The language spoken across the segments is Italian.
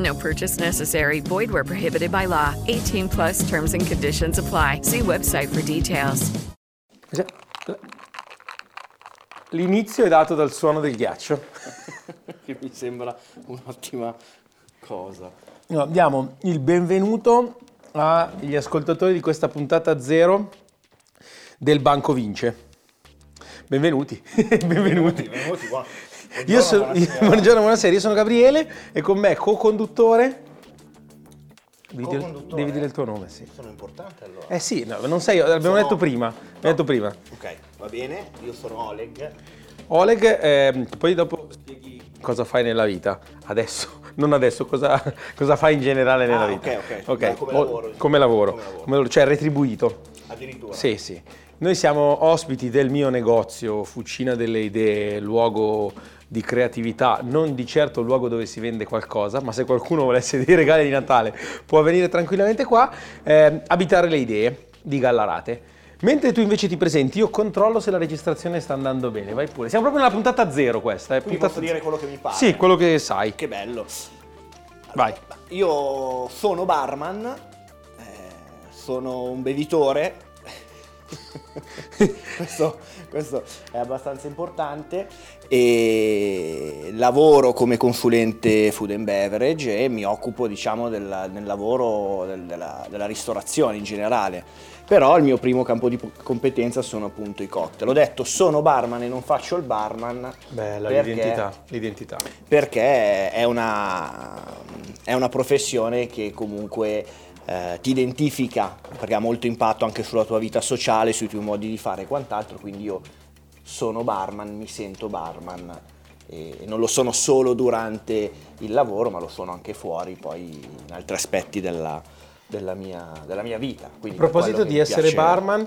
No purchase necessary. Void where prohibited by law. 18 plus terms and conditions apply. See website for details. L'inizio è dato dal suono del ghiaccio. che mi sembra un'ottima cosa. No, diamo il benvenuto agli ascoltatori di questa puntata zero del Banco Vince. Benvenuti, benvenuti. Benvenuti qua. Io sono, buongiorno, buonasera, io sono Gabriele e con me co-conduttore. Devi, dire- Co-conduttore? devi dire il tuo nome, sì. Sono importante allora. Eh sì, no, non sei, l'abbiamo Sono- detto prima. Abbiamo detto prima. Ok, va bene, io sono Oleg. Oleg, ehm, poi dopo spieghi cosa fai nella vita. Adesso, non adesso, cosa, cosa fai in generale nella Ah, vita. ok, ok. Beh, come lavoro, diciamo. come lavoro. Come lavoro. Come lavoro, cioè retribuito. Addirittura. Sì, sì. Noi siamo ospiti del mio negozio, Fucina delle Idee, luogo di creatività, non di certo luogo dove si vende qualcosa, ma se qualcuno volesse dei regali di Natale può venire tranquillamente qua, eh, abitare le idee di Gallarate. Mentre tu invece ti presenti, io controllo se la registrazione sta andando bene, vai pure. Siamo proprio nella puntata zero questa, eh, Quindi puntata posso dire quello che mi pare. Sì, quello che sai. Che bello. Vai. Io sono barman, eh, sono un bevitore. questo, questo è abbastanza importante. E lavoro come consulente food and beverage e mi occupo diciamo del, del lavoro del- della, della ristorazione in generale. Però il mio primo campo di competenza sono appunto i cocktail. Ho detto sono barman e non faccio il barman. Bella perché- l'identità, l'identità. perché è una, è una professione che comunque eh, ti identifica, perché ha molto impatto anche sulla tua vita sociale, sui tuoi modi di fare e quant'altro, quindi io sono barman, mi sento barman e non lo sono solo durante il lavoro, ma lo sono anche fuori, poi in altri aspetti della, della mia, della mia vita. A Quindi per proposito di essere piace- barman,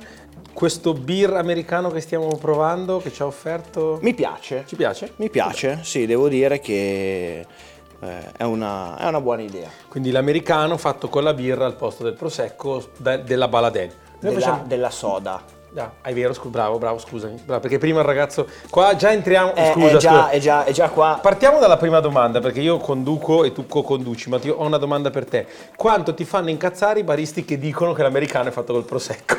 questo beer americano che stiamo provando, che ci ha offerto... Mi piace. Ci piace? Mi piace, sì, devo dire che è, una, è una buona idea. Quindi l'americano fatto con la birra al posto del prosecco da- della Baladen. Noi Della, facciamo... della soda. Ah, è vero, scu- bravo, bravo, scusami. Bravo, perché prima il ragazzo... Qua già entriamo... È, scusa, è già, scusa. è, già, è già qua. Partiamo dalla prima domanda, perché io conduco e tu co-conduci, ma ti- ho una domanda per te. Quanto ti fanno incazzare i baristi che dicono che l'americano è fatto col prosecco?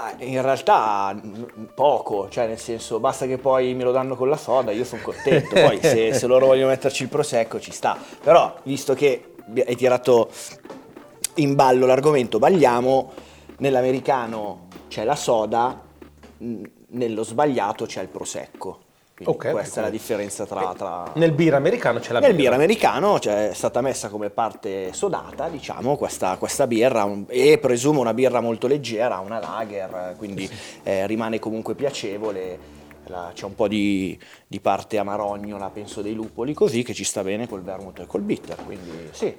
Ma in realtà n- poco, cioè nel senso basta che poi me lo danno con la soda, io sono contento, poi se, se loro vogliono metterci il prosecco ci sta. Però visto che hai tirato in ballo l'argomento, balliamo, nell'americano c'è la soda, n- nello sbagliato c'è il prosecco. Quindi Ok, questa ok. è la differenza tra... tra- Nel beer americano c'è la Nel birra. birra americano cioè, è stata messa come parte sodata, diciamo, questa, questa birra un- e presumo una birra molto leggera, una lager, quindi eh, rimane comunque piacevole. La- c'è un po' di, di parte amarognola, penso, dei lupoli, così che ci sta bene col vermouth e col bitter. Quindi sì,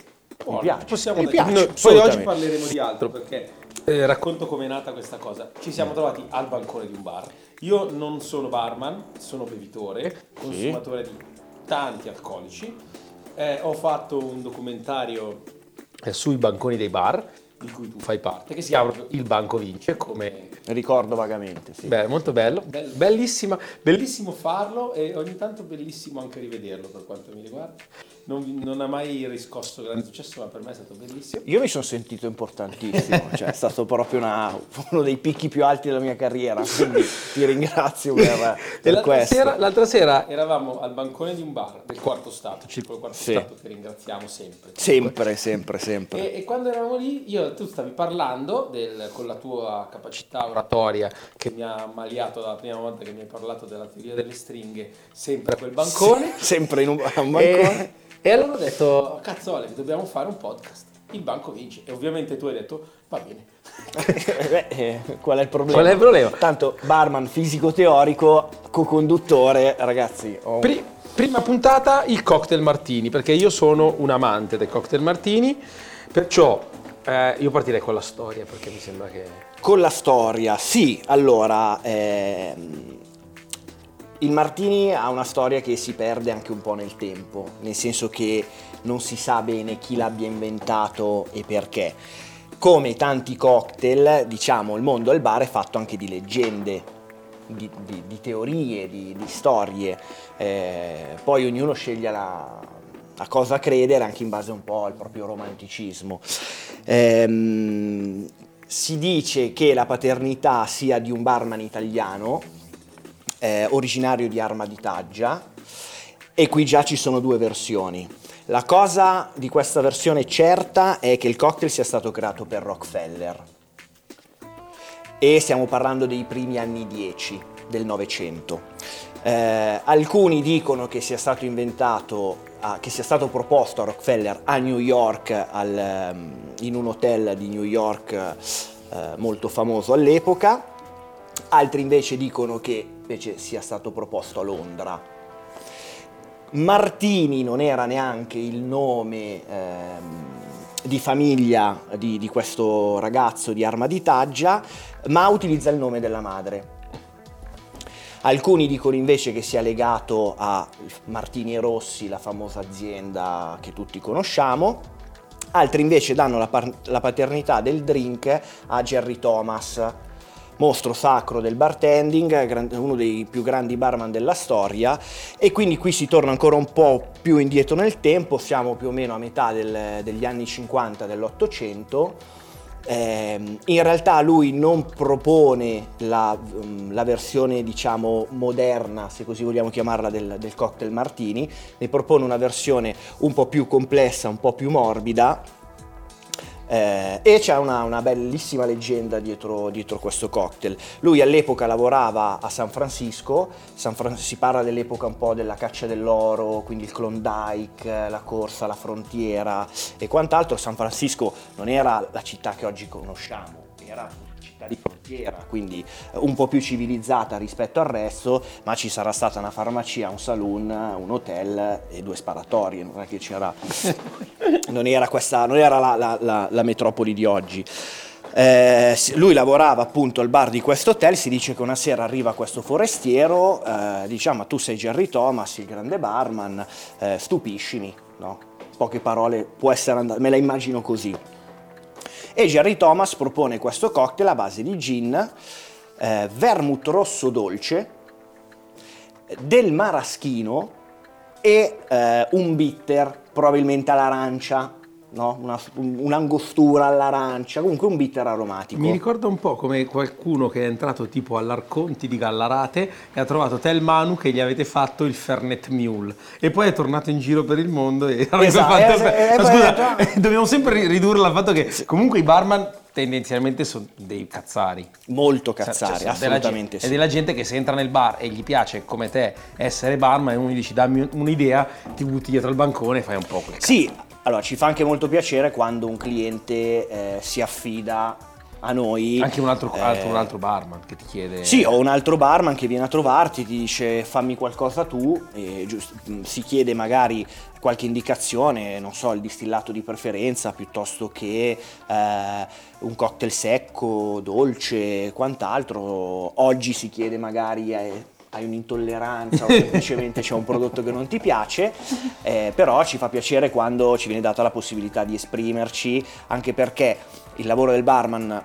mi piace. Possiamo mi piace, Noi- poi oggi parleremo di altro perché eh, racconto com'è nata questa cosa. Ci siamo trovati al bancone di un bar. Io non sono barman, sono bevitore, consumatore di tanti alcolici. Eh, ho fatto un documentario eh, sui banconi dei bar, di cui tu fai parte, che si chiama Il Banco Vince, come Ricordo vagamente, sì. Beh, molto bello, be- bellissima, bellissimo farlo e ogni tanto bellissimo anche rivederlo per quanto mi riguarda. Non, non ha mai riscosso grande successo, ma per me è stato bellissimo. Io mi sono sentito importantissimo, cioè è stato proprio una- uno dei picchi più alti della mia carriera, quindi ti ringrazio per, per l'altra questo. sera, l'altra sera eravamo al bancone di un bar del quarto stato, circo il quarto Sì. stato che ringraziamo sempre. Sempre, sempre, sempre. E, e quando eravamo lì, io tu stavi parlando del- con la tua capacità oratoria che mi ha ammaliato la prima volta che mi hai parlato della teoria delle stringhe, sempre a quel bancone. Sempre in un, a un bancone. E, e allora ho detto, cazzo Ale, dobbiamo fare un podcast. Il banco vince. E ovviamente tu hai detto, va bene. Beh, eh, qual è il problema? Qual è il problema? Tanto barman fisico-teorico, co-conduttore, ragazzi. ho- Pri- prima puntata, il cocktail martini, perché io sono un amante del cocktail martini, perciò eh, io partirei con la storia, perché mi sembra che... Con la storia, sì, allora, ehm, il Martini ha una storia che si perde anche un po' nel tempo, nel senso che non si sa bene chi l'abbia inventato e perché. Come tanti cocktail, diciamo, il mondo del bar è fatto anche di leggende, di, di- di teorie, di, di storie. Eh, poi ognuno sceglie la, a cosa credere anche in base un po' al proprio romanticismo. Ehm, si dice che la paternità sia di un barman italiano, eh, originario di Arma di Taggia, e qui già ci sono due versioni. La cosa di questa versione certa è che il cocktail sia stato creato per Rockefeller e stiamo parlando dei primi anni 10 del Novecento. Eh, alcuni dicono che sia stato inventato, a- che sia stato proposto a Rockefeller a New York, al, ehm, in un hotel di New York eh, molto famoso all'epoca, altri invece dicono che invece sia stato proposto a Londra. Martini non era neanche il nome ehm, di famiglia di, di questo ragazzo di Arma di Taggia, ma utilizza il nome della madre. Alcuni dicono invece che sia legato a Martini e Rossi, la famosa azienda che tutti conosciamo. Altri invece danno la, par- la paternità del drink a Jerry Thomas, mostro sacro del bartending, uno dei più grandi barman della storia e quindi qui si torna ancora un po' più indietro nel tempo, siamo più o meno a metà del- degli anni 50 dell'Ottocento. Ehm, in realtà lui non propone la, la versione diciamo moderna, se così vogliamo chiamarla, del, del cocktail martini, ne propone una versione un po' più complessa, un po' più morbida, eh, e c'è una, una bellissima leggenda dietro, dietro questo cocktail. Lui all'epoca lavorava a San Francisco, San Fran- si parla dell'epoca un po' della caccia dell'oro, quindi il Klondike, la corsa alla frontiera e quant'altro. San Francisco non era la città che oggi conosciamo, era città di frontiera, quindi eh, un po' più civilizzata rispetto al resto, ma ci sarà stata una farmacia, un saloon, un hotel e due sparatorie, non è che c'era non era, questa, non era la, la- la- la metropoli di oggi. Eh, lui lavorava appunto al bar di questo hotel, si dice che una sera arriva questo forestiero, eh, dice "Ah, ma tu sei Jerry Thomas, il grande barman, eh, stupiscimi, no? Poche parole, può essere andato, me la immagino così. E Jerry Thomas propone questo cocktail a base di gin, eh, vermouth rosso dolce, del maraschino e eh, un bitter probabilmente all'arancia, no? Una- un- un'angostura all'arancia, comunque un bitter aromatico. Mi ricorda un po' come qualcuno che è entrato tipo all'Arconti di Gallarate e ha trovato Tel Manu che gli avete fatto il Fernet Mule e poi è tornato in giro per il mondo e avrebbe Esatto, fatto... eh, eh, Ma eh, scusa, eh, dobbiamo sempre ri- ridurla al fatto che comunque i barman tendenzialmente sono dei cazzari. Molto Cioè, cazzari, cioè, assolutamente sì. È della gente che se entra nel bar e gli piace come te essere barman e uno gli dice dammi un'idea, ti butti dietro al bancone e fai un po' quel cazzo. Allora ci fa anche molto piacere quando un cliente eh, si affida a noi. Anche un altro, eh, altro- un altro barman che ti chiede... Sì, o un altro barman che viene a trovarti, ti dice fammi qualcosa tu, e giust- mh, si chiede magari qualche indicazione, non so, il distillato di preferenza piuttosto che eh, un cocktail secco, dolce, quant'altro. Oggi si chiede magari eh, hai un'intolleranza o semplicemente c'è un prodotto che non ti piace, eh, però ci fa piacere quando ci viene data la possibilità di esprimerci, anche perché il lavoro del barman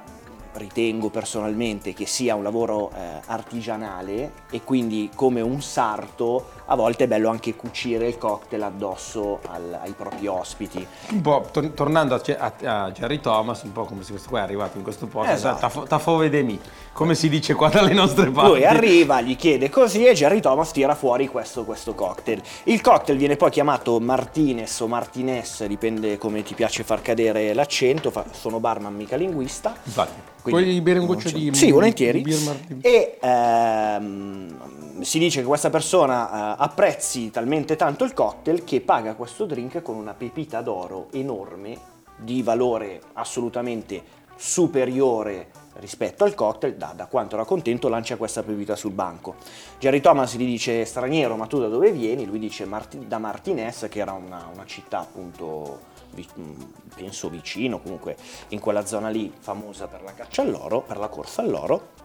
ritengo personalmente che sia un lavoro eh, artigianale e quindi come un sarto a volte è bello anche cucire il cocktail addosso al- ai propri ospiti. Un po' tor- tornando a, a- a Jerry Thomas, un po' come se questo qua è arrivato in questo posto, Esatto. ta- ta fo vedemi. come si dice qua dalle nostre parti. Lui arriva, gli chiede così e Jerry Thomas tira fuori questo, questo cocktail. Il cocktail viene poi chiamato Martinez o Martinez, dipende come ti piace far cadere l'accento, fa- sono barman mica linguista. Infatti. Quindi Puoi bere un goccio di Sì, volentieri. di? E ehm, si dice che questa persona eh, apprezzi talmente tanto il cocktail che paga questo drink con una pepita d'oro enorme di valore assolutamente superiore rispetto al cocktail, da, da quanto era contento lancia questa pepita sul banco. Jerry Thomas gli dice straniero ma tu da dove vieni? Lui dice "Marti- da Martinez che era una, una città appunto vi- penso vicino comunque in quella zona lì famosa per la caccia all'oro, per la corsa all'oro.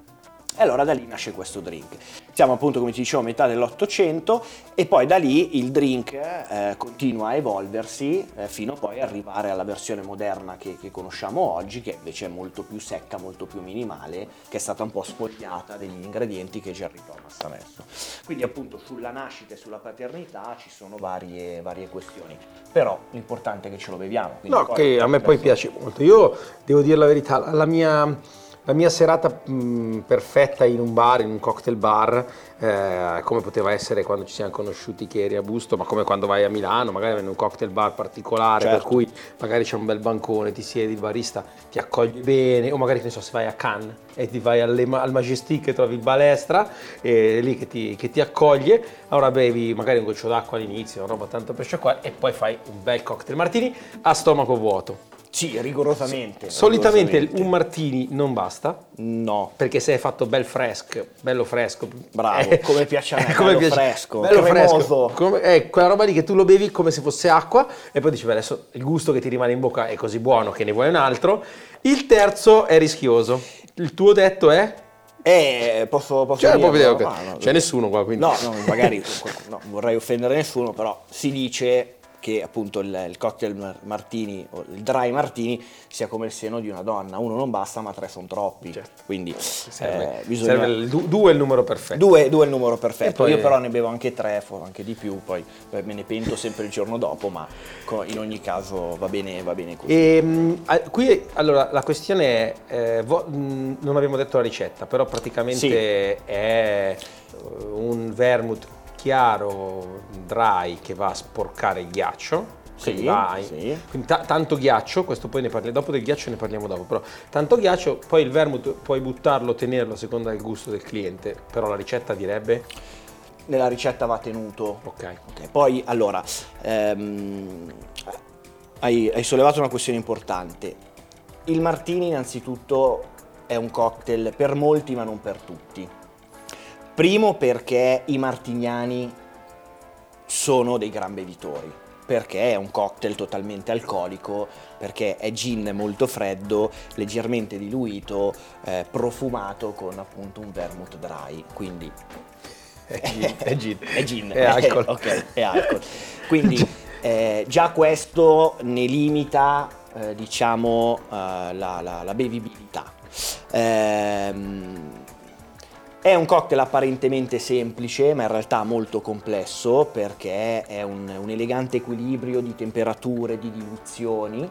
E allora da lì nasce questo drink. Siamo appunto, come ti dicevo, a metà dell'Ottocento e poi da lì il drink eh, continua a evolversi eh, fino poi ad arrivare alla versione moderna che, che conosciamo oggi, che invece è molto più secca, molto più minimale, che è stata un po' spogliata degli ingredienti che Jerry Thomas ha messo. Quindi appunto sulla nascita e sulla paternità ci sono varie, varie questioni, però l'importante è che ce lo beviamo. No, che a me poi piace molto. Io devo dire la verità, la mia, la mia serata mh, perfetta in un bar, in un cocktail bar, eh, come poteva essere quando ci siamo conosciuti che eri a Busto, ma come quando vai a Milano, magari in un cocktail bar particolare, Certo. per cui magari c'è un bel bancone, ti siedi, il barista ti accoglie bene, o magari che ne so, se vai a Cannes e ti vai alle- al Majestic trovi il balestra, e lì che ti, che ti accoglie, allora bevi magari un goccio d'acqua all'inizio, una roba tanto per sciacquare, e poi fai un bel cocktail martini a stomaco vuoto. Sì, rigorosamente. Solitamente rigorosamente. un martini non basta, No, perché se è fatto bel fresco, bello fresco. Bravo, eh, come piace a me, come bello fresco, bello cremoso. fresco. Come- è quella roba lì che tu lo bevi come se fosse acqua e poi dici, beh, adesso il gusto che ti rimane in bocca è così buono che ne vuoi un altro. Il terzo è rischioso. Il tuo detto è? Eh, posso, posso Cioè, dirlo? c'è nessuno qua, quindi. No, no, magari no, non vorrei offendere nessuno, però si dice che appunto il, il cocktail mar- martini o il dry martini sia come il seno di una donna. Uno non basta, ma tre sono troppi. Quindi Serve, eh, bisogna... serve il du- due è il numero perfetto. Due, due è il numero perfetto, io però ne bevo anche tre, forse anche di più, poi poi me ne pento sempre il giorno dopo, ma in ogni caso va bene, va bene così. E, a- qui allora la questione è, eh, vo- non abbiamo detto la ricetta, però praticamente Sì. è eh, un vermouth chiaro, dry, che va a sporcare il ghiaccio. Sì, va- sì. quindi ta- tanto ghiaccio, questo poi ne parliamo, dopo del ghiaccio ne parliamo dopo, però tanto ghiaccio, poi il vermouth puoi buttarlo, tenerlo a seconda del gusto del cliente, però la ricetta direbbe, Nella ricetta va tenuto ok, Ok, poi allora, ehm, hai, hai sollevato una questione importante. Il martini innanzitutto è un cocktail per molti ma non per tutti. Primo perché i martiniani sono dei gran bevitori, perché è un cocktail totalmente alcolico, perché è gin molto freddo, leggermente diluito, eh, profumato con appunto un vermouth dry, quindi è gin, è gin, è gin, è alcol. ok, è alcol. Quindi eh, già questo ne limita, eh, diciamo, eh, la, la- la bevibilità. Ehm, è un cocktail apparentemente semplice, ma in realtà molto complesso perché è un, un elegante equilibrio di temperature, di diluzioni.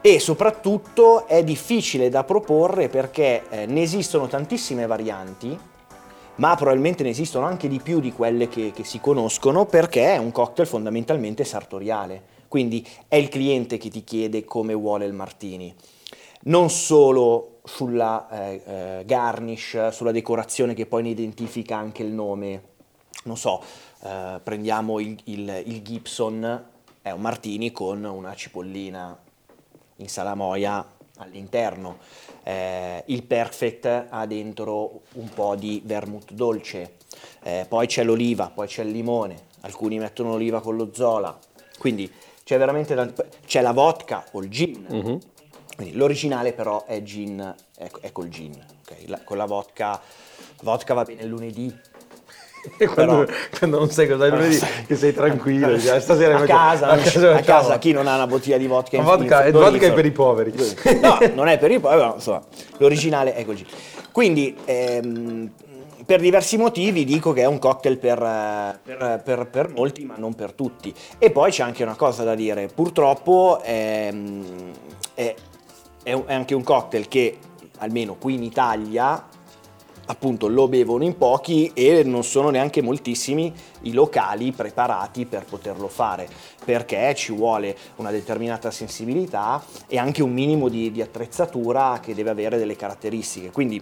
E soprattutto è difficile da proporre perché eh, ne esistono tantissime varianti, ma probabilmente ne esistono anche di più di quelle che, che si conoscono perché è un cocktail fondamentalmente sartoriale, quindi è il cliente che ti chiede come vuole il martini, non solo sulla eh, eh, garnish, sulla decorazione che poi ne identifica anche il nome, non so, eh, prendiamo il, il- il Gibson, è un martini con una cipollina in salamoia all'interno. Eh, il Perfect ha dentro un po' di vermouth dolce, Eh, poi c'è l'oliva, poi c'è il limone, alcuni mettono l'oliva con lo zola, quindi c'è veramente tant- c'è la vodka o il gin. Mhm. Quindi l'originale però è gin, è, è col gin, ok? La- con la vodka, vodka va bene il lunedì, E quando, Però- quando non sai cosa è lunedì, che sei tranquillo, "Ah, stasera a casa, a casa, a casa chi non ha una bottiglia di vodka in vodka, in vodka è per i poveri. No, non è per i poveri, però insomma, l'originale è così. Quindi, ehm, per diversi motivi dico che è un cocktail per, per- per- per molti, ma non per tutti. E poi c'è anche una cosa da dire, purtroppo ehm, è, è è anche un cocktail che almeno qui in Italia, appunto lo bevono in pochi e non sono neanche moltissimi i locali preparati per poterlo fare, perché ci vuole una determinata sensibilità e anche un minimo di, di attrezzatura che deve avere delle caratteristiche. Quindi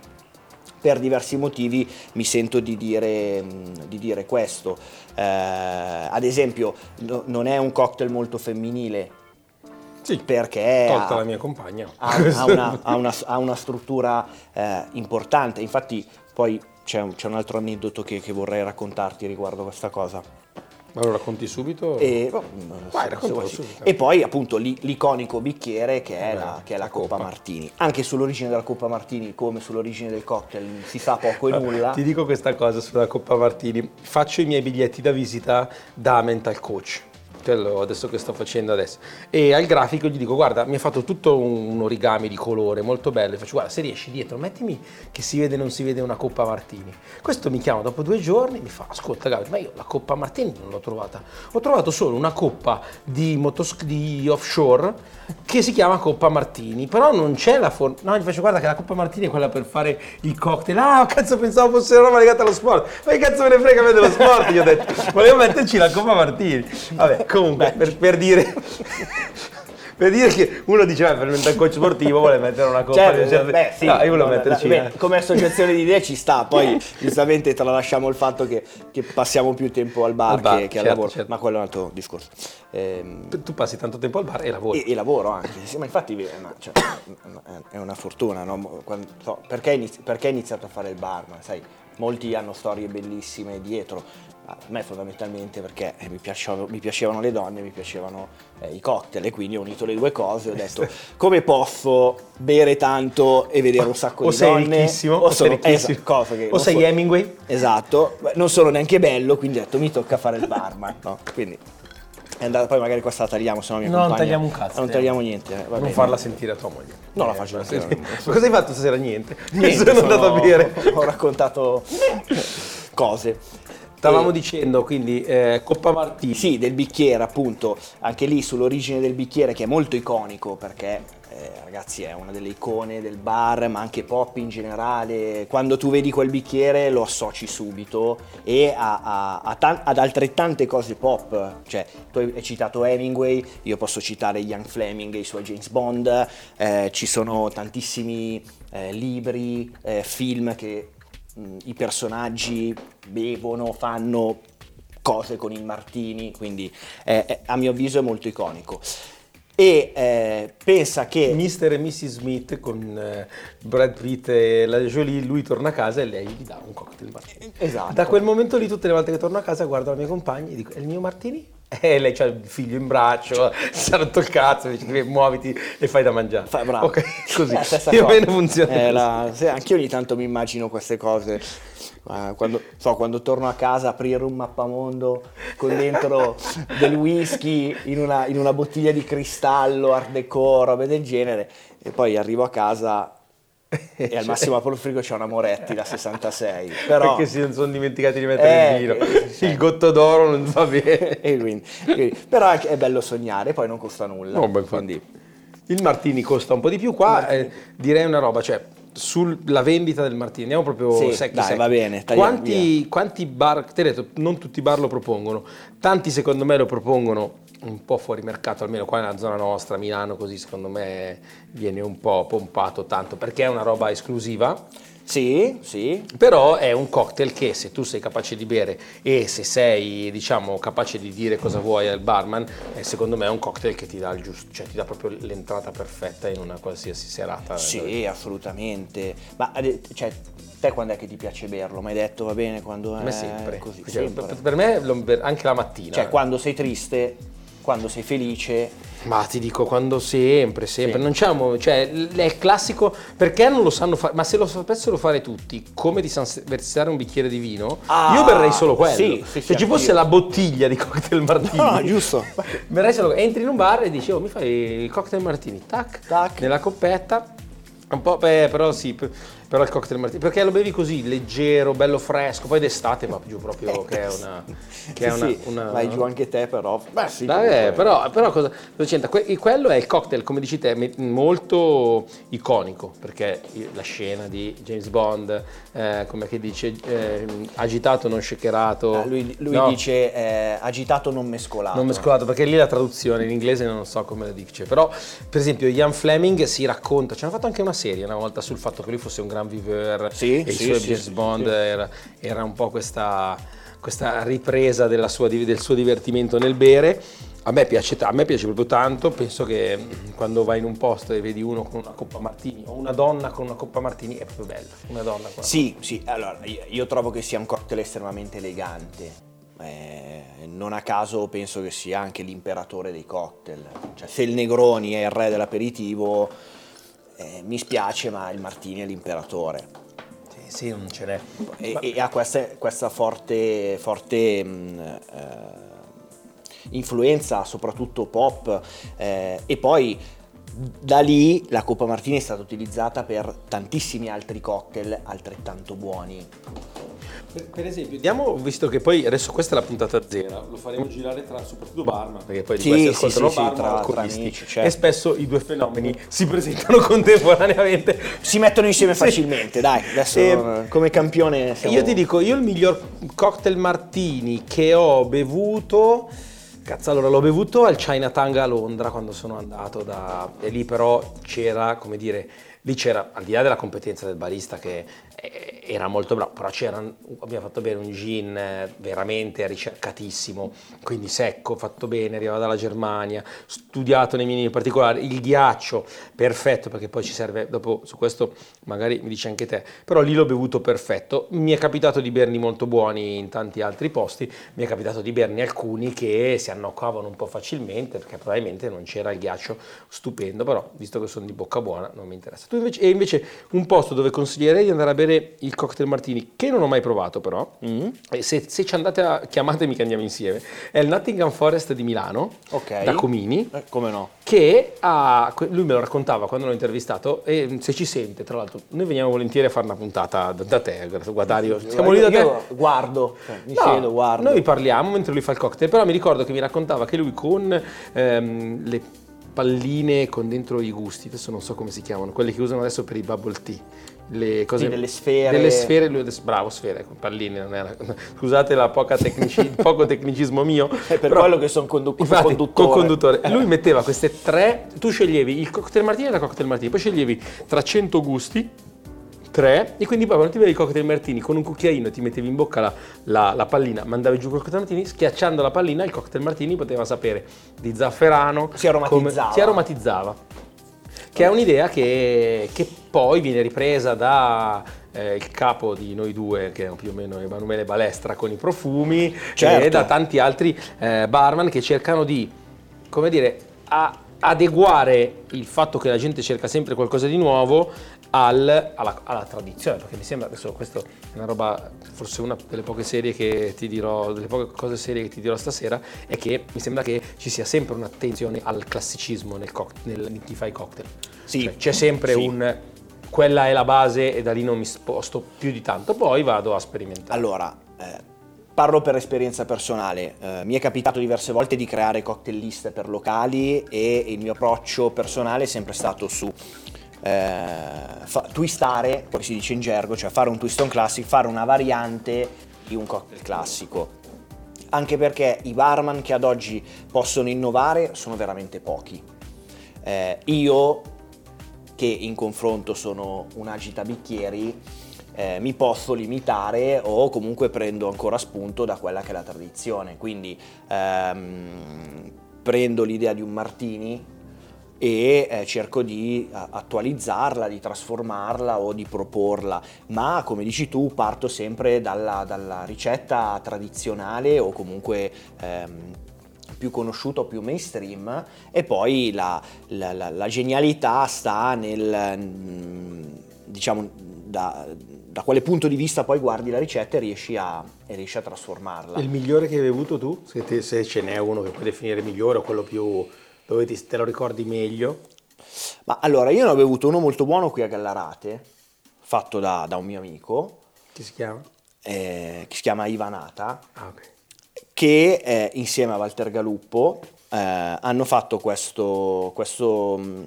per diversi motivi mi sento di dire, di dire questo. Eh, ad esempio, no- non è un cocktail molto femminile. Sì, perché tolta ha- la mia compagna. ha, ha una, ha una- una struttura eh, importante. Infatti, poi c'è un, c'è un altro aneddoto che, che vorrei raccontarti riguardo questa cosa. Ma lo racconti subito? E, oh, Vai, raccontalo se vuoi sì. subito. E poi appunto l'i- l'iconico bicchiere che è, Eh, la, che è la la Coppa coppa. Martini. Anche sull'origine della Coppa Martini, come sull'origine del cocktail, si sa poco e nulla. Ti dico questa cosa sulla Coppa Martini. Faccio i miei biglietti da visita da mental coach. Quello adesso che sto facendo adesso. E al grafico gli dico: Guarda, mi ha fatto tutto un, origami di colore molto bello. Gli faccio: Guarda, se riesci dietro, mettimi che si vede o non si vede una Coppa Martini. Questo mi chiama dopo due giorni mi fa: Ascolta, Gabriele, ma io la Coppa Martini non l'ho trovata. Ho trovato solo una coppa di, motos- di offshore che si chiama Coppa Martini. Però non c'è la forma. No, gli faccio: Guarda, che la Coppa Martini è quella per fare il cocktail. Ah, cazzo, pensavo fosse una roba legata allo sport. Ma che cazzo me ne frega me dello sport? Gli ho detto: Volevo metterci la Coppa Martini. Vabbè, comunque, per, per dire. Per dire che uno diceva per un coach sportivo vuole mettere una coppa Certo, certo, beh, sì, No, io volevo metterci beh, come associazione di idee ci sta, poi giustamente tralasciamo il fatto che, che passiamo più tempo al bar, Al bar, che, che al certo, lavoro, certo. ma quello è un altro discorso. Ehm, tu passi tanto tempo al bar e lavori e, e lavoro anche, sì, ma infatti è una, cioè, è una fortuna, no? Quando- so, perché, inizi- perché hai iniziato a fare il barman? Sai, molti hanno storie bellissime dietro, a me fondamentalmente perché eh, mi, piacevano, mi piacevano le donne, mi piacevano eh, i cocktail e quindi ho unito le due cose e ho detto come posso bere tanto e vedere un sacco o di sei donne ricchissimo o, sei sono- ricchissimo esatto, cosa che o non sei so- Hemingway Esatto, non sono neanche bello, quindi ho detto mi tocca fare il barman, no? Quindi è andata, poi magari questa la tagliamo, se no mia No, non tagliamo un cazzo, Non tagliamo niente, eh, non bene. farla sentire a tua moglie No, la Eh, faccio ma sentire. Cosa hai fatto stasera? Niente. Niente, sono andato a sono- bere. Ho raccontato cose. Stavamo E- dicendo quindi eh, Coppa Martini. Sì, del bicchiere appunto, anche lì sull'origine del bicchiere che è molto iconico perché eh, ragazzi è una delle icone del bar ma anche pop in generale, quando tu vedi quel bicchiere lo associ subito e a- a- a tan- ad altrettante cose pop, cioè tu hai citato Hemingway, io posso citare Young Fleming e i suoi James Bond, eh, ci sono tantissimi eh, libri, eh, film che i personaggi bevono, fanno cose con il martini, quindi eh, a mio avviso è molto iconico. E eh, pensa che... Mr. e Mrs. Smith con eh, Brad Pitt e la Jolie, lui torna a casa e lei gli dà un cocktail martini. Esatto. Da quel momento lì tutte le volte che torno a casa guardo la mia compagna e dico è il mio martini? E lei c'ha il figlio in braccio, si è rotto il cazzo, dice "Che muoviti e fai da mangiare. Fa- bravo. Ok, così. È la stessa cosa. funziona. Eh, la- sì, anch'io ogni tanto mi immagino queste cose. Eh, quando, so, quando torno a casa aprire un mappamondo con dentro del whisky in una, in una bottiglia di cristallo, art deco, robe del genere, e poi arrivo a casa e al massimo apro il frigo c'è una Moretti da 66. Però, Perché si sono dimenticati di mettere Eh, il vino. che- sì. Il gotto d'oro non va bene. quindi, quindi- però è, bello sognare, poi non costa nulla. No, beh, quindi, Il Martini costa un po' di più. Qua eh, direi una roba, cioè sulla vendita del Martini, andiamo proprio Sì, secchi, dai, secchi. va bene, tagliamo Quanti, quanti bar, ho detto, non tutti i bar lo propongono, tanti secondo me lo propongono un po' fuori mercato, almeno qua nella zona nostra, Milano, così secondo me viene un po' pompato tanto, perché è una roba esclusiva. sì, sì, Però è un cocktail che se tu sei capace di bere e se sei, diciamo, capace di dire cosa vuoi al barman, eh, secondo me è un cocktail che ti dà il giusto, cioè ti dà proprio l'entrata perfetta in una qualsiasi serata. Sì, assolutamente. Ma ade- cioè, te quando è che ti piace berlo? Mi hai detto va bene quando Per è me sempre. così? Cioè, sempre. per, me anche la mattina. Cioè, quando sei triste, quando sei felice, Ma ti dico quando sempre, sempre. Sì. Non c'è un- cioè, è il classico, perché non lo sanno fare, ma se lo sapessero fare tutti, come di san- versare un bicchiere di vino, Ah, io berrei solo quello. sì, sì, se sì, ci fosse anch'io. la bottiglia di cocktail martini. No, giusto. Berrei solo entri in un bar e dici, oh, mi fai il cocktail martini, tac, Tac. nella coppetta. Un po', beh, però sì, però il cocktail martini, perché lo bevi così, leggero, bello fresco, poi d'estate va giù proprio che è una... Che è Sì, una, sì, una- vai giù anche te però. Beh sì, Vabbè, comunque- però, però cosa, cosa c'entra? Que- quello è il cocktail, come dici te, molto iconico, perché la scena di James Bond, eh, come che dice, eh, agitato non shakerato. Ah, lui lui No, dice eh, agitato non mescolato. Non mescolato, perché lì la traduzione in inglese non so come la dice. Però, per esempio, Ian Fleming si racconta, ci hanno fatto anche una serie una volta sul fatto che lui fosse un gran viveur Sì, e sì, i suoi sì, James Bond. Era, era un po' questa, questa ripresa della sua del suo divertimento nel bere. A me, piace, a me piace proprio tanto, penso che mm, quando vai in un posto e vedi uno con una coppa martini o una donna con una coppa martini è proprio bella. Una donna una Sì, sì, allora io, io trovo che sia un cocktail estremamente elegante. Eh, non a caso penso che sia anche l'imperatore dei cocktail. Cioè, se il Negroni è il re dell'aperitivo, eh, mi spiace, ma il Martini è l'imperatore. Sì, sì, non ce n'è. E, Ma- e ha questa, questa forte, forte mh, eh, influenza, soprattutto pop. eh, e poi da lì la Coppa Martini è stata utilizzata per tantissimi altri cocktail altrettanto buoni. Per, per esempio, diamo, visto che poi adesso questa è la puntata zero, lo faremo girare tra soprattutto barman, perché poi di Sì, questi sì, ascoltano sì, sì, barman tra- tra amici, certo. E spesso i due fenomeni si presentano contemporaneamente. Si mettono insieme Sì. facilmente, dai, adesso eh, come campione siamo... Io ti dico, io il miglior cocktail martini che ho bevuto, cazzo allora l'ho bevuto al Chinatown a Londra quando sono andato da... e lì però c'era, come dire, lì c'era, al di là della competenza del barista che era molto bravo, però c'era, abbiamo fatto bene un gin eh, veramente ricercatissimo, quindi secco, fatto bene, arrivava dalla Germania, studiato nei minimi particolari, il ghiaccio, perfetto, perché poi ci serve, dopo su questo magari mi dici anche te, però lì l'ho bevuto perfetto, mi è capitato di berni molto buoni in tanti altri posti, mi è capitato di berne alcuni che si annoccavano un po' facilmente, perché probabilmente non c'era il ghiaccio stupendo, però visto che sono di bocca buona non mi interessa. Tu invece, e invece un posto dove consiglierei di andare a bere il cocktail martini, che non ho mai provato però, e se, se ci andate a chiamatemi che andiamo insieme, è il Nottingham Forest di Milano, Ok. da Comini, Eh, come no? che ha, lui me lo raccontava quando l'ho intervistato e se ci sente, tra l'altro, noi veniamo volentieri a fare una puntata da, da te, Guadario, siamo lì da te. Io guardo, cioè, mi No, siedo, guardo. Noi parliamo mentre lui fa il cocktail, però mi ricordo che mi raccontava che lui con ehm, le palline con dentro i gusti, adesso non so come si chiamano, quelle che usano adesso per i bubble tea. Le cose, Sì, delle sfere. Delle sfere, lui adesso, bravo, sfere, palline, non era, scusate la poca tecnici, poco tecnicismo mio. È per però- quello che sono condu- Infatti, conduttore. conduttore. Lui metteva queste tre, tu sceglievi il cocktail martini e la cocktail martini, poi sceglievi tra 100 gusti, tre, e quindi poi quando ti bevi il cocktail martini con un cucchiaino ti mettevi in bocca la, la- la pallina, mandavi giù il cocktail martini, schiacciando la pallina il cocktail martini poteva sapere di zafferano. Si aromatizzava. come- si aromatizzava. Che è un'idea che, che poi viene ripresa da eh, il capo di noi due, che è più o meno Emanuele Balestra con i profumi, Certo. e da tanti altri eh, barman che cercano di, come dire, a- adeguare il fatto che la gente cerca sempre qualcosa di nuovo al- alla, alla tradizione, perché mi sembra, adesso questo è una roba, forse una delle poche serie che ti dirò, delle poche cose serie che ti dirò stasera, è che mi sembra che ci sia sempre un'attenzione al classicismo nel cock- nel- chi fa i cocktail. Sì. Cioè, c'è sempre Sì. un quella è la base e da lì non mi sposto più di tanto, poi vado a sperimentare. Allora, eh, parlo per esperienza personale. Eh, mi è capitato diverse volte di creare cocktail list per locali e il mio approccio personale è sempre stato su eh, fa- twistare, come si dice in gergo, cioè fare un twist on classic, fare una variante di un cocktail classico. Anche perché i barman che ad oggi possono innovare sono veramente pochi. Eh, io, che in confronto sono un agitabicchieri, eh, mi posso limitare o comunque prendo ancora spunto da quella che è la tradizione. Quindi ehm, prendo l'idea di un martini e eh, cerco di a- attualizzarla, di trasformarla o di proporla, ma come dici tu parto sempre dalla, dalla ricetta tradizionale o comunque ehm, più conosciuta o più mainstream e poi la, la- la- la genialità sta nel, mm, diciamo, da, da quale punto di vista poi guardi la ricetta e riesci a, e riesci a trasformarla. Il migliore che hai bevuto tu? Se, te- se ce n'è uno che puoi definire migliore o quello più dove ti- te lo ricordi meglio? Ma allora, io ne ho bevuto uno molto buono qui a Gallarate, fatto da, da un mio amico Chi si chiama? eh, che si chiama Ivanata, Ah, ok. che eh, insieme a Walter Galuppo eh, hanno fatto questo, questo mh,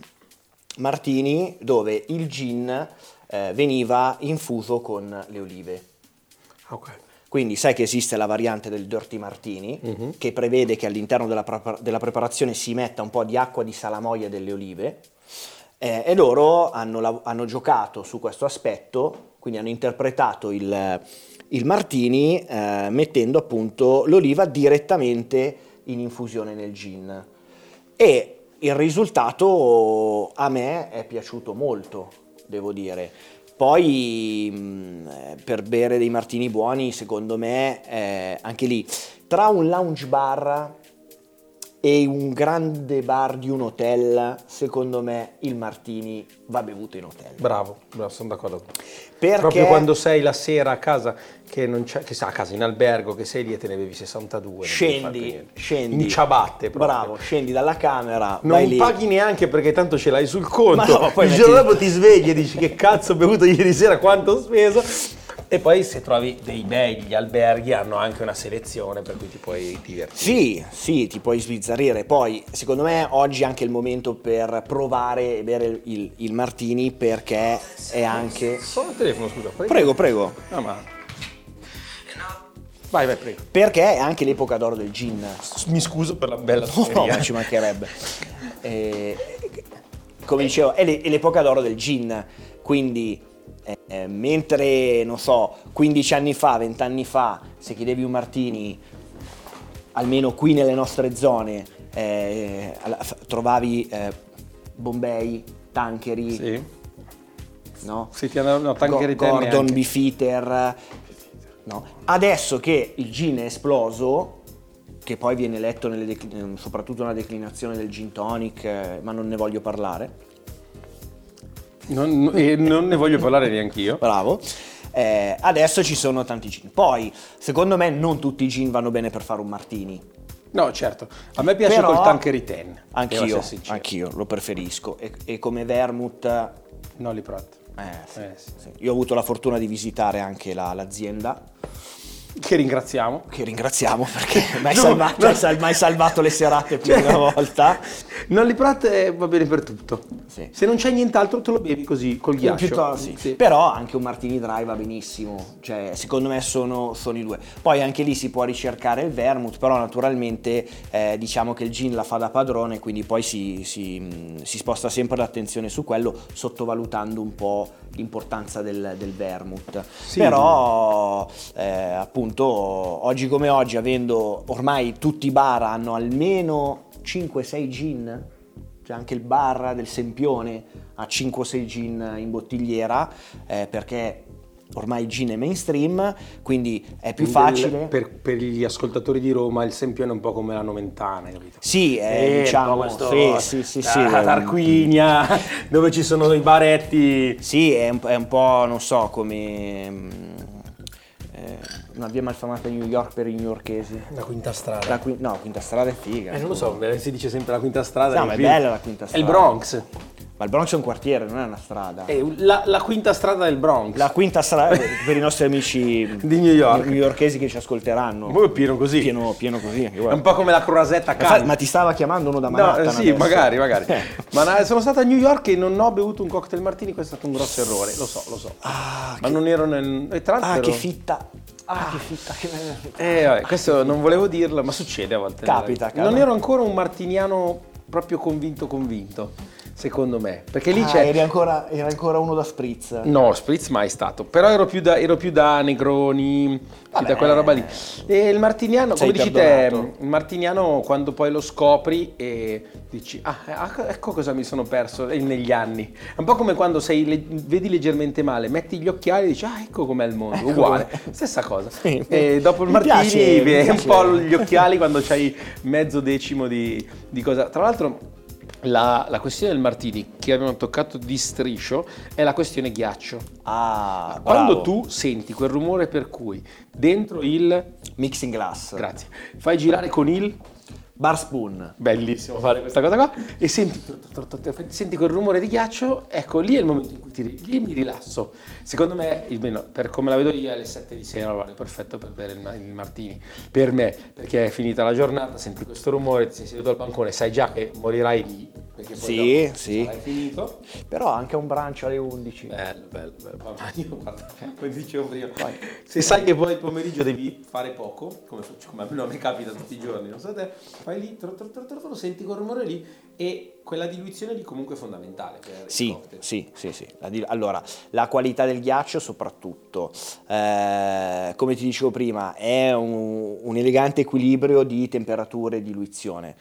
martini dove il gin eh, veniva infuso con le olive. Ah, ok. Quindi sai che esiste la variante del dirty martini Mhm. che prevede che all'interno della, prepar- della preparazione si metta un po' di acqua di salamoia delle olive eh, e loro hanno, lav- hanno giocato su questo aspetto, quindi hanno interpretato il, il martini eh, mettendo appunto l'oliva direttamente in infusione nel gin. E il risultato a me è piaciuto molto, devo dire. Poi mh, eh, per bere dei martini buoni, secondo me, eh, anche lì, tra un lounge bar e un grande bar di un hotel, secondo me il martini va bevuto in hotel. Bravo, sono d'accordo. Perché Proprio quando sei la sera a casa, che non c'è, che sa, a casa in albergo, che sei lì e te ne bevi 62. non devi fare più scendi, scendi. In ciabatte proprio. Bravo, scendi dalla camera, Non lì. paghi neanche perché tanto ce l'hai sul conto. Ma no, poi il metti- giorno dopo ti svegli e dici che cazzo ho bevuto ieri sera, quanto ho speso. E poi se trovi dei bei gli alberghi hanno anche una selezione per cui ti puoi divertire. Sì, sì, ti puoi sbizzarrire. Poi, secondo me, oggi è anche il momento per provare e bere il, il martini perché è anche... Sono al telefono, scusa. prego. Prego, prego. No, ma... Vai, vai, prego. Perché è anche l'epoca d'oro del gin. Mi scuso per la bella No, storia. ma ci mancherebbe. Eh, come dicevo, è l'epoca d'oro del gin, quindi eh, eh, mentre, non so, 15 anni fa, 20 anni fa, se chiedevi un martini, almeno qui nelle nostre zone, eh, trovavi eh, Bombay, Tanqueray, Sì. no? Sì, no, Tanqueray Go- Gordon. Beefeater. No. Adesso che il gin è esploso, che poi viene letto nelle soprattutto nella declinazione del gin tonic, eh, ma non ne voglio parlare. Non, e non ne voglio parlare neanche io. Bravo. Eh, adesso ci sono tanti gin. Poi, secondo me, non tutti i gin vanno bene per fare un martini. No, certo. A me piace Però- col Tanqueray Ten. devo Anch'io, essere sincero. anch'io lo preferisco. E, e come vermouth, No, li provo. eh, sì, Eh, sì. sì. io ho avuto la fortuna di visitare anche la- l'azienda. Che ringraziamo. Che ringraziamo perché mi hai No, salvato, no. hai sal- hai salvato le serate più di Cioè, una volta. Non li Prat eh, va bene per tutto. Sì. Se non c'è nient'altro te lo bevi così col ghiaccio. Piuttosto, sì. Però anche un martini dry va benissimo, cioè secondo me sono, sono i due. Poi anche lì si può ricercare il vermouth, però naturalmente eh, diciamo che il gin la fa da padrone, quindi poi si, si, si sposta sempre l'attenzione su quello, sottovalutando un po' l'importanza del, del vermouth. Sì. Però eh, appunto oggi come oggi, avendo ormai tutti i bar hanno almeno 5-6 gin, c'è anche il bar del Sempione a 5-6 gin in bottigliera eh, perché ormai il gin è mainstream, quindi è più facile. il- Per, per gli ascoltatori di Roma il Sempione è un po' come la Noventana, capito? Sì, eh, un diciamo, questo- sì, sì, sì, sì, la eh, Tarquinia, dove ci sono i baretti. Sì, è un, è un po', non so, come mm, eh, una via malfamata a New York per i newyorkesi. La quinta strada. La qui- no, Quinta Strada è figa. Eh, non lo so, si dice sempre la quinta strada. No, ma è film. bella la quinta È il strada. Bronx. Ma il Bronx è un quartiere, non è una strada. È la, la quinta strada del Bronx. La quinta strada per i nostri amici Di New York. newyorkesi che ci ascolteranno. Poi pieno così. Pieno, pieno così. È un po' come la croisetta a Ma, ti stava chiamando uno da No, Manhattan eh, sì, adesso? magari, magari. Eh. Ma sono stato a New York e non ho bevuto un cocktail martini, questo è stato un grosso errore, lo so, lo so. Ah, Ma non ero nel... E tra Ah, l'altro che fitta. Ah, che fitta. Che... Eh, vabbè, questo non volevo dirlo, ma succede a volte. Capita, capita. Non ero ancora un martiniano proprio convinto convinto, secondo me. Perché lì Ah, c'è... eri ancora, era ancora uno da spritz. No, spritz mai stato, però ero più da, ero più da Negroni, più da quella roba lì. E il martiniano, Sei come dici te, il martiniano quando poi lo scopri e dici, ah, ecco- ecco cosa mi sono perso negli anni. È un po' come quando sei, vedi leggermente male, metti gli occhiali e dici, ah, ecco com'è il mondo, uguale, stessa cosa. Sì. E dopo il martini piace, un po' gli occhiali quando c'hai mezzo decimo di, di cosa. Tra l'altro la, la questione del martini che abbiamo toccato di striscio è la questione ghiaccio. Ah, Quando bravo. tu senti quel rumore per cui dentro il Mixing glass. grazie, fai girare con il Bar Spoon. Bellissimo fare questa cosa qua. E senti, senti quel rumore di ghiaccio, ecco lì è il momento in cui ti, lì mi rilasso. Secondo me, almeno per come la vedo io, alle 7 di sera è perfetto per bere il, il martini. Per me, perché è finita la giornata, senti questo rumore, ti sei seduto al bancone, sai già che morirai lì. Perché poi Sì, sì. sarai finito. Però anche un brunch alle 11. Bello, bello, bello. Ma io, guarda, come dicevo prima, se sai che poi il pomeriggio devi fare poco, come faccio, come a me capita tutti i giorni, non so te, fai lì, tro, tro, tro, senti quel rumore lì e quella diluizione lì comunque è fondamentale Sì, sì, sì, sì. Allora, la qualità del ghiaccio soprattutto, eh, come ti dicevo prima, è un, un elegante equilibrio di temperature e diluizione.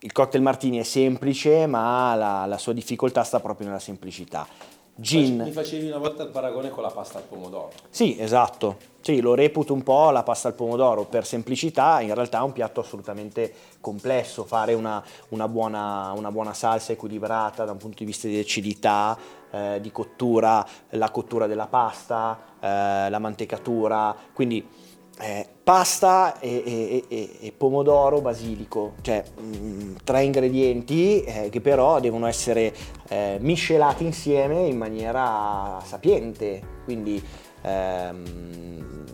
Il cocktail martini è semplice, ma la, la sua difficoltà sta proprio nella semplicità. Mi Gin, facevi una volta il paragone con la pasta al pomodoro. sì, esatto. Sì, lo reputo un po' la pasta al pomodoro per semplicità, in realtà è un piatto assolutamente complesso, fare una, una buona, una buona salsa equilibrata da un punto di vista di acidità, eh, di cottura, la cottura della pasta, eh, la mantecatura, quindi eh, pasta e, e- e- pomodoro basilico, cioè mm, tre ingredienti eh, che però devono essere eh, miscelati insieme in maniera sapiente, quindi ehm,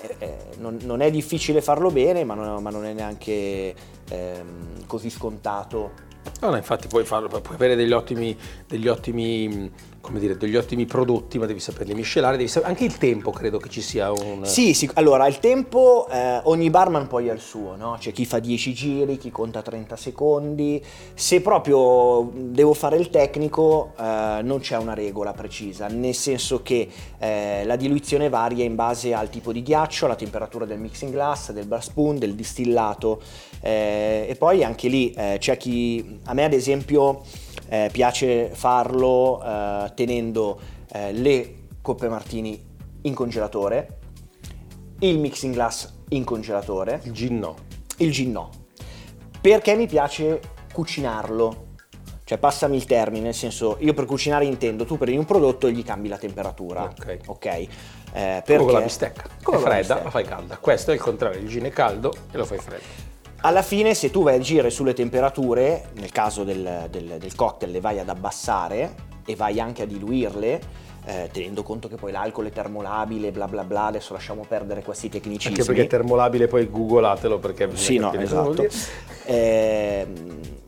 eh, eh, non, non è difficile farlo bene, ma non, ma non è neanche ehm, così scontato. No, no, infatti puoi farlo, puoi avere degli ottimi, degli ottimi, mh, come dire, degli ottimi prodotti, ma devi saperli miscelare, devi sapere, anche il tempo credo che ci sia un... Sì, sì, allora il tempo, eh, ogni barman poi ha il suo, no? C'è chi fa 10 giri, chi conta 30 secondi. Se proprio devo fare il tecnico, eh, non c'è una regola precisa, nel senso che eh, la diluizione varia in base al tipo di ghiaccio, alla temperatura del mixing glass, del bar spoon, del distillato. eh, e poi anche lì eh, c'è chi, a me ad esempio, eh, piace farlo eh, tenendo eh, le coppe martini in congelatore, il mixing glass in congelatore, Il gin no. il gin no, perché mi piace cucinarlo. Cioè, passami il termine, nel senso, io per cucinare intendo, tu prendi un prodotto e gli cambi la temperatura. Ok. Ok. Eh, Come perché- con la bistecca. Come è la fredda, bistecca. la fai calda. Questo è il contrario, il gin è caldo e lo fai freddo. Alla fine, se tu vai a agire sulle temperature, nel caso del, del- del cocktail le vai ad abbassare e vai anche a diluirle, eh, tenendo conto che poi l'alcol è termolabile, bla bla bla, adesso lasciamo perdere questi tecnicismi. Anche perché è termolabile, poi googlatelo perché Sì, no, esatto. dire.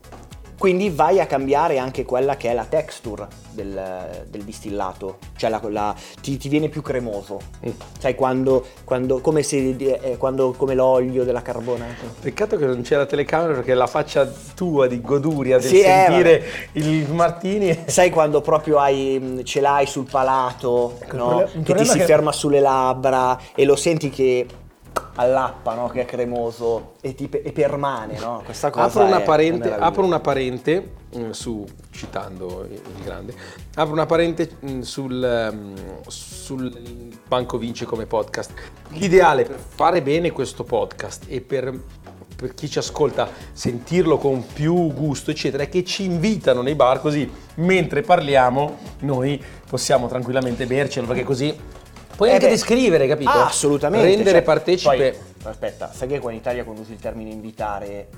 Quindi vai a cambiare anche quella che è la texture del, del distillato, cioè la- la- ti, ti viene più cremoso. Mm. Sai quando, quando- come, se, eh, quando- come l'olio della carbonata. Peccato che non c'è la telecamera perché la faccia tua di goduria del Sì, eh, sentire il Martini Sai quando proprio hai, mh, ce l'hai sul palato, Ecco, no? problema- che ti si che- ferma sulle labbra e lo senti che allappa, no? che è cremoso e, ti, e permane, no? Questa cosa Apro una, parente, apro una parente mm, su, citando il grande, apro una parente mm, sul, mm, sul Banco Vince come podcast. L'ideale per fare bene questo podcast e per, per chi ci ascolta sentirlo con più gusto, eccetera, è che ci invitano nei bar così mentre parliamo noi possiamo tranquillamente bercelo perché così puoi Eh anche beh, descrivere, capito? Ah, assolutamente. Rendere cioè, partecipe. poi, aspetta, sai che qua in Italia quando usi il termine invitare,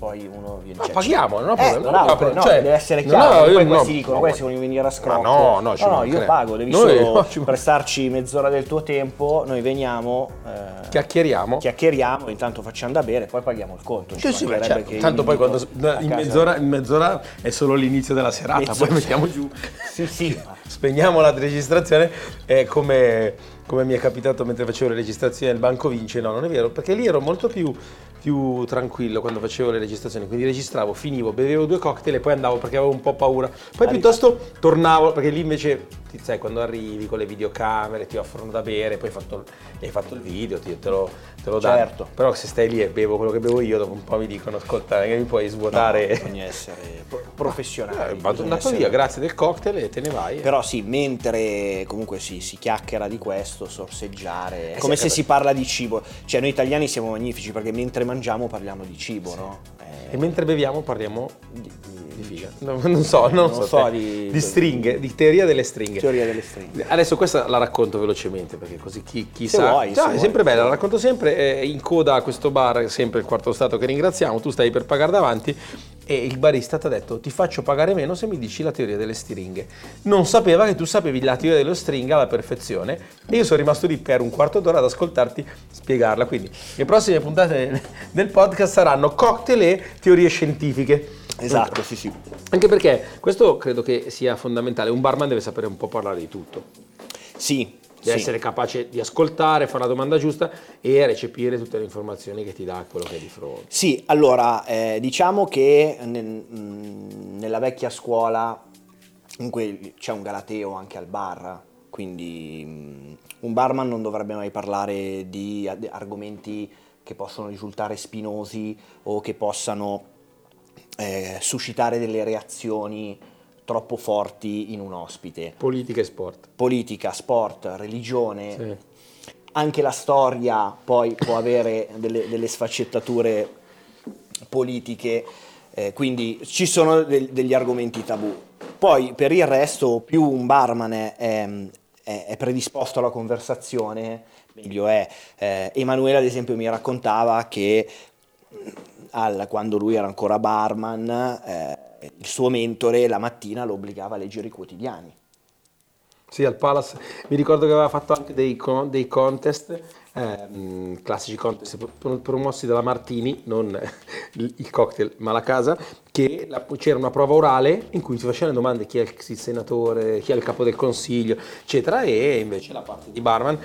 poi uno viene... No, cioè, paghiamo, non ho eh, problema. bravo, No, poi- no, cioè, deve essere no, chiaro. no, poi io questi no, dicono, no, questi vogliono venire a scrocco. no, no, no, mancherebbe. io pago, devi Noi- solo no, prestarci mezz'ora del tuo tempo, noi veniamo, eh, Chiacchieriamo. chiacchieriamo, intanto facciamo da bere, poi paghiamo il conto. Sì, sì, certo. Tanto poi quando in mezz'ora, in mezz'ora è solo l'inizio della serata, Mezz'ora. poi mettiamo giù. Sì, sì. Spegniamo la registrazione è come, come mi è capitato mentre facevo le registrazioni del Banco Vince, no non è vero, perché lì ero molto più, più tranquillo quando facevo le registrazioni, quindi registravo, finivo, bevevo due cocktail e poi andavo perché avevo un po' paura, poi piuttosto tornavo, perché lì invece, ti- sai, quando arrivi con le videocamere ti offrono da bere, poi hai fatto, hai fatto il video, ti- te lo, te lo danno. Certo. però se stai lì e bevo quello che bevo io, dopo un po' mi dicono, ascolta, è che mi puoi svuotare... Bisogna essere pro- professionali. Eh, vado bisogna andato via, grazie del cocktail e te ne vai. Però sì, mentre comunque si, si chiacchiera di questo, sorseggiare, è Eh come sì, se si parla di cibo. Cioè noi italiani siamo magnifici perché mentre mangiamo parliamo di cibo, no? Eh, E mentre beviamo parliamo di- di- Di figa. No, non so, non, Non so, so di- di stringhe, di teoria delle stringhe. Teoria delle stringhe. Adesso questa la racconto velocemente perché così chi, chi Se sa. vuoi, No, se è vuoi. sempre bella, la racconto sempre. eh, in coda a questo bar, sempre il quarto stato che ringraziamo. Tu stai per pagare davanti e il barista ti ha detto ti faccio pagare meno se mi dici la teoria delle stringhe. Non sapeva che tu sapevi la teoria delle stringhe alla perfezione e io sono rimasto lì per un quarto d'ora ad ascoltarti spiegarla. Quindi le prossime puntate del podcast saranno cocktail e teorie scientifiche. Esatto, sì, sì. Anche perché questo credo che sia fondamentale. Un barman deve sapere un po' parlare di tutto. Sì, Deve sì. essere capace di ascoltare, fare la domanda giusta e recepire tutte le informazioni che ti dà quello che è di fronte. Sì, allora, eh, diciamo che nel- mh, nella vecchia scuola comunque c'è un galateo anche al bar, quindi mh, un barman non dovrebbe mai parlare di argomenti che possono risultare spinosi o che possano eh, suscitare delle reazioni troppo forti in un ospite. Politica e sport. Politica, sport, religione, Sì. anche la storia poi può avere delle, delle sfaccettature politiche, eh, quindi ci sono del- degli argomenti tabù. Poi per il resto più un barman è, è- è- predisposto alla conversazione, meglio è. Eh, Emanuele ad esempio mi raccontava che al- quando lui era ancora barman, eh, il suo mentore la mattina lo obbligava a leggere i quotidiani. Sì, al Palace mi ricordo che aveva fatto anche dei, con- dei contest, ehm, classici contest pro- promossi dalla Martini, non il, il cocktail ma la casa, che la- c'era una prova orale in cui ti facevano domande chi è il senatore, chi è il capo del consiglio, eccetera, e invece la parte di barman,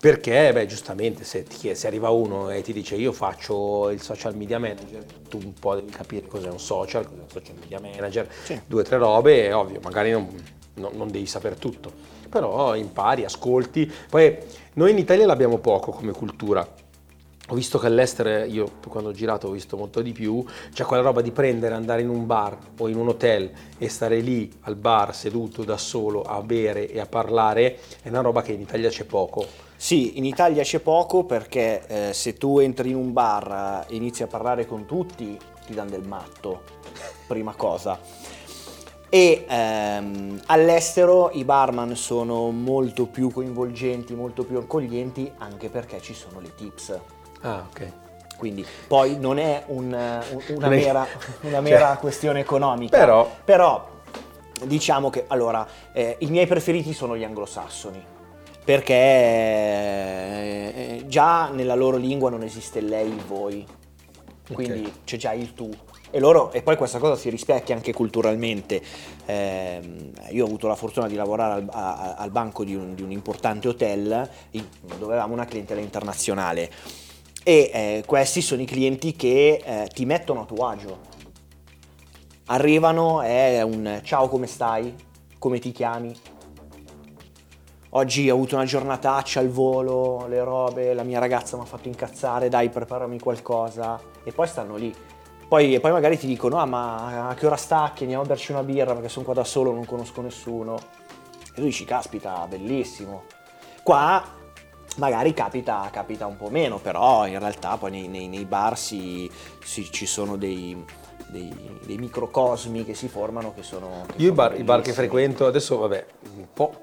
perché beh, giustamente se, ti chiede- se arriva uno e ti dice io faccio il social media manager, tu un po' devi capire cos'è un social, cos'è un social media manager, Sì. due o tre robe, è ovvio, magari non, non- non devi sapere tutto, però impari, ascolti. Poi noi in Italia l'abbiamo poco come cultura. Ho visto che all'estero, io quando ho girato ho visto molto di più, c'è quella roba di prendere, andare in un bar o in un hotel e stare lì al bar seduto da solo a bere e a parlare, è una roba che in Italia c'è poco. Sì, in Italia c'è poco perché eh, se tu entri in un bar e inizi a parlare con tutti, ti danno del matto, prima cosa. E ehm, all'estero i barman sono molto più coinvolgenti, molto più accoglienti, anche perché ci sono le tips. Ah, ok. Quindi poi non è un- un- una mera, una mera Cioè, questione economica. però- Però diciamo che allora eh, i miei preferiti sono gli anglosassoni. Perché eh, già nella loro lingua non esiste lei, il voi, quindi Ok. c'è già il tu. E, loro, e poi questa cosa si rispecchia anche culturalmente. Ehm, io ho avuto la fortuna di lavorare al, a- al banco di un, di un importante hotel dove avevamo una clientela internazionale e eh, questi sono i clienti che eh, ti mettono a tuo agio. Arrivano, è un ciao come stai, come ti chiami. Oggi ho avuto una giornataccia al volo, le robe, la mia ragazza mi ha fatto incazzare, dai preparami qualcosa. E poi stanno lì. Poi, e poi magari ti dicono, ah ma a che ora stacchi, andiamo a berci una birra perché sono qua da solo, non conosco nessuno. E tu dici, caspita, bellissimo. Qua magari capita, capita un po' meno, però in realtà poi nei, nei- nei bar si- si- ci sono dei, dei- dei microcosmi che si formano che sono... che Io i sono bar, i bar che frequento adesso, vabbè, un po'.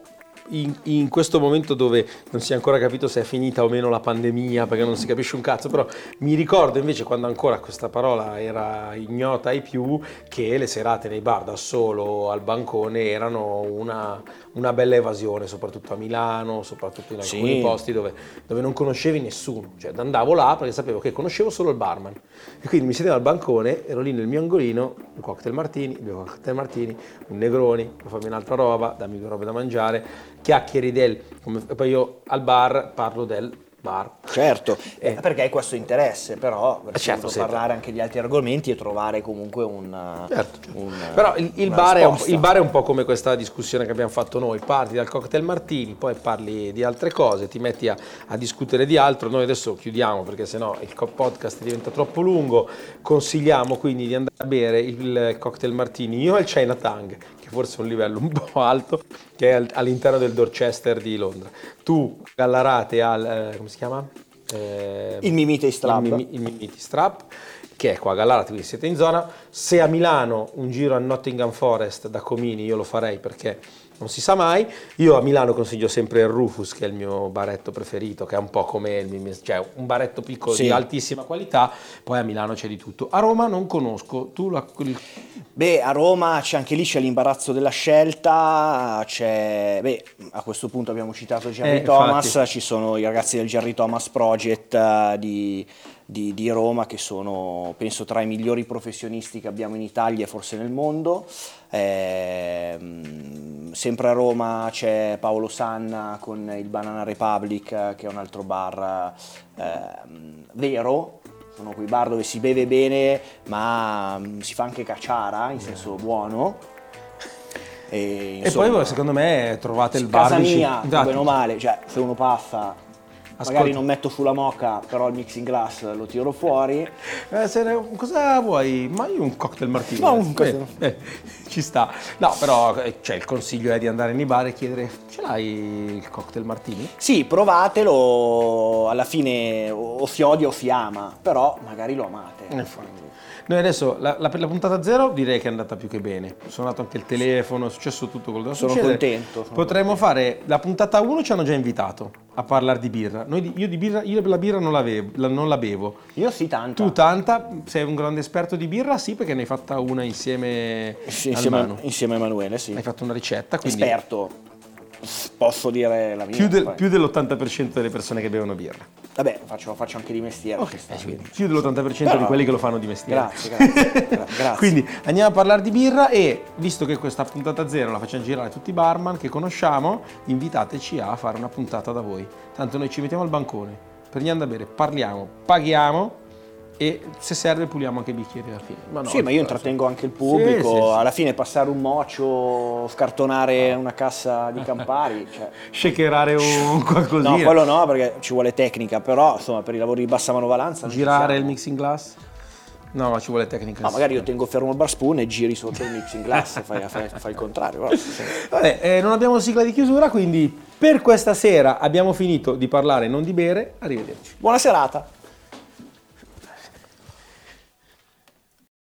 In, in questo momento dove non si è ancora capito se è finita o meno la pandemia, perché non si capisce un cazzo, però mi ricordo invece quando ancora questa parola era ignota ai più, che le serate nei bar da solo al bancone erano una, una bella evasione, soprattutto a Milano, soprattutto in Sì. alcuni posti dove, dove non conoscevi nessuno. Cioè andavo là perché sapevo che conoscevo solo il barman. E quindi mi sedevo al bancone, ero lì nel mio angolino, un cocktail martini, due cocktail martini, un negroni, fammi un'altra roba, dammi due robe da mangiare, chiacchieri del... come- poi io al bar parlo del bar. Certo, Eh. eh, perché hai questo interesse, però avresti certo, sì. parlare anche di altri argomenti e trovare comunque un... Certo. un- Però il, il bar è un, il bar è un po' come questa discussione che abbiamo fatto noi, parti dal cocktail martini, poi parli di altre cose, ti metti a, a discutere di altro, noi adesso chiudiamo perché sennò il podcast diventa troppo lungo, consigliamo quindi di andare a bere il cocktail martini, io al Chinatown, che forse è un livello un po' alto, che è al- all'interno del Dorchester di Londra, tu Gallarate al, eh, come si chiama? Eh, Il Mimite Strap. il Mimi- il Mimiti Strap. che è qua a Gallarate, quindi siete in zona. Se a Milano un giro a Nottingham Forest da Comini io lo farei perché non si sa mai. Io a Milano consiglio sempre il Rufus, che è il mio baretto preferito, che è un po' come il, cioè un baretto piccolo Sì. di altissima qualità. Poi a Milano c'è di tutto. A Roma non conosco. Tu la, Beh, a Roma c'è anche lì c'è l'imbarazzo della scelta, c'è, beh, a questo punto abbiamo citato Jerry Eh, Thomas, infatti. ci sono i ragazzi del Jerry Thomas Project eh, di, di- di Roma che sono, penso, tra i migliori professionisti che abbiamo in Italia e forse nel mondo. Ehm, sempre a Roma c'è Paolo Sanna con il Banana Republic, che è un altro bar ehm, vero, sono quei bar dove si beve bene ma mm, si fa anche cacciara in senso buono. E, E insomma, poi secondo me trovate il bar casa mia, Esatto. bene o male, cioè se uno passa, Ascolta. magari non metto sulla moca, però il mixing glass lo tiro fuori. Eh, se cosa vuoi? Ma io un cocktail martini. Ma un cocktail. Eh, eh, ci sta. No, però eh, cioè, il consiglio è di andare nei bar e chiedere: ce l'hai il cocktail martini? Sì, provatelo, alla fine o si odia o si ama, però magari lo amate. Infatti. Noi adesso la, la- la puntata zero direi che è andata più che bene. Ho suonato anche il telefono, è successo tutto quello che Sono succedere. contento, sono Potremmo fare la puntata 1 ci hanno già invitato a parlare di birra. Noi io di birra, io la birra non la, bevo, la- non la bevo. Io sì tanto. Tu tanta, sei un grande esperto di birra? Sì, perché ne hai fatta una insieme, Sì, al insieme, insieme a Emanuele, sì. Hai fatto una ricetta, quindi Esperto. Posso dire la mia. più, del- più dell'80% delle persone che bevono birra. Vabbè, faccio, faccio anche di mestiere. Ok, ci sta, eh, più dell'80% di Però- quelli che lo fanno di mestiere. Grazie, grazie, gra- grazie. Quindi andiamo a parlare di birra e visto che questa puntata zero la facciamo girare a tutti i barman che conosciamo, invitateci a fare una puntata da voi. Tanto noi ci mettiamo al bancone, prendiamo da bere, parliamo, paghiamo e se serve puliamo anche i bicchieri alla fine. Ma no, sì, ma io però, intrattengo anche il pubblico, sì, sì. alla fine passare un mocio, scartonare una cassa di Campari, cioè... Shakerare un qualcosina. No, quello no, perché ci vuole tecnica, però insomma per i lavori di bassa manovalanza... Girare il mixing glass? No, ci vuole tecnica. No, magari io tengo fermo il bar spoon e giri sotto il mixing glass, fai, fai- fai il contrario. Però, sì. Vabbè, eh, non abbiamo sigla di chiusura, quindi per questa sera abbiamo finito di parlare, non di bere. Arrivederci. Buona serata!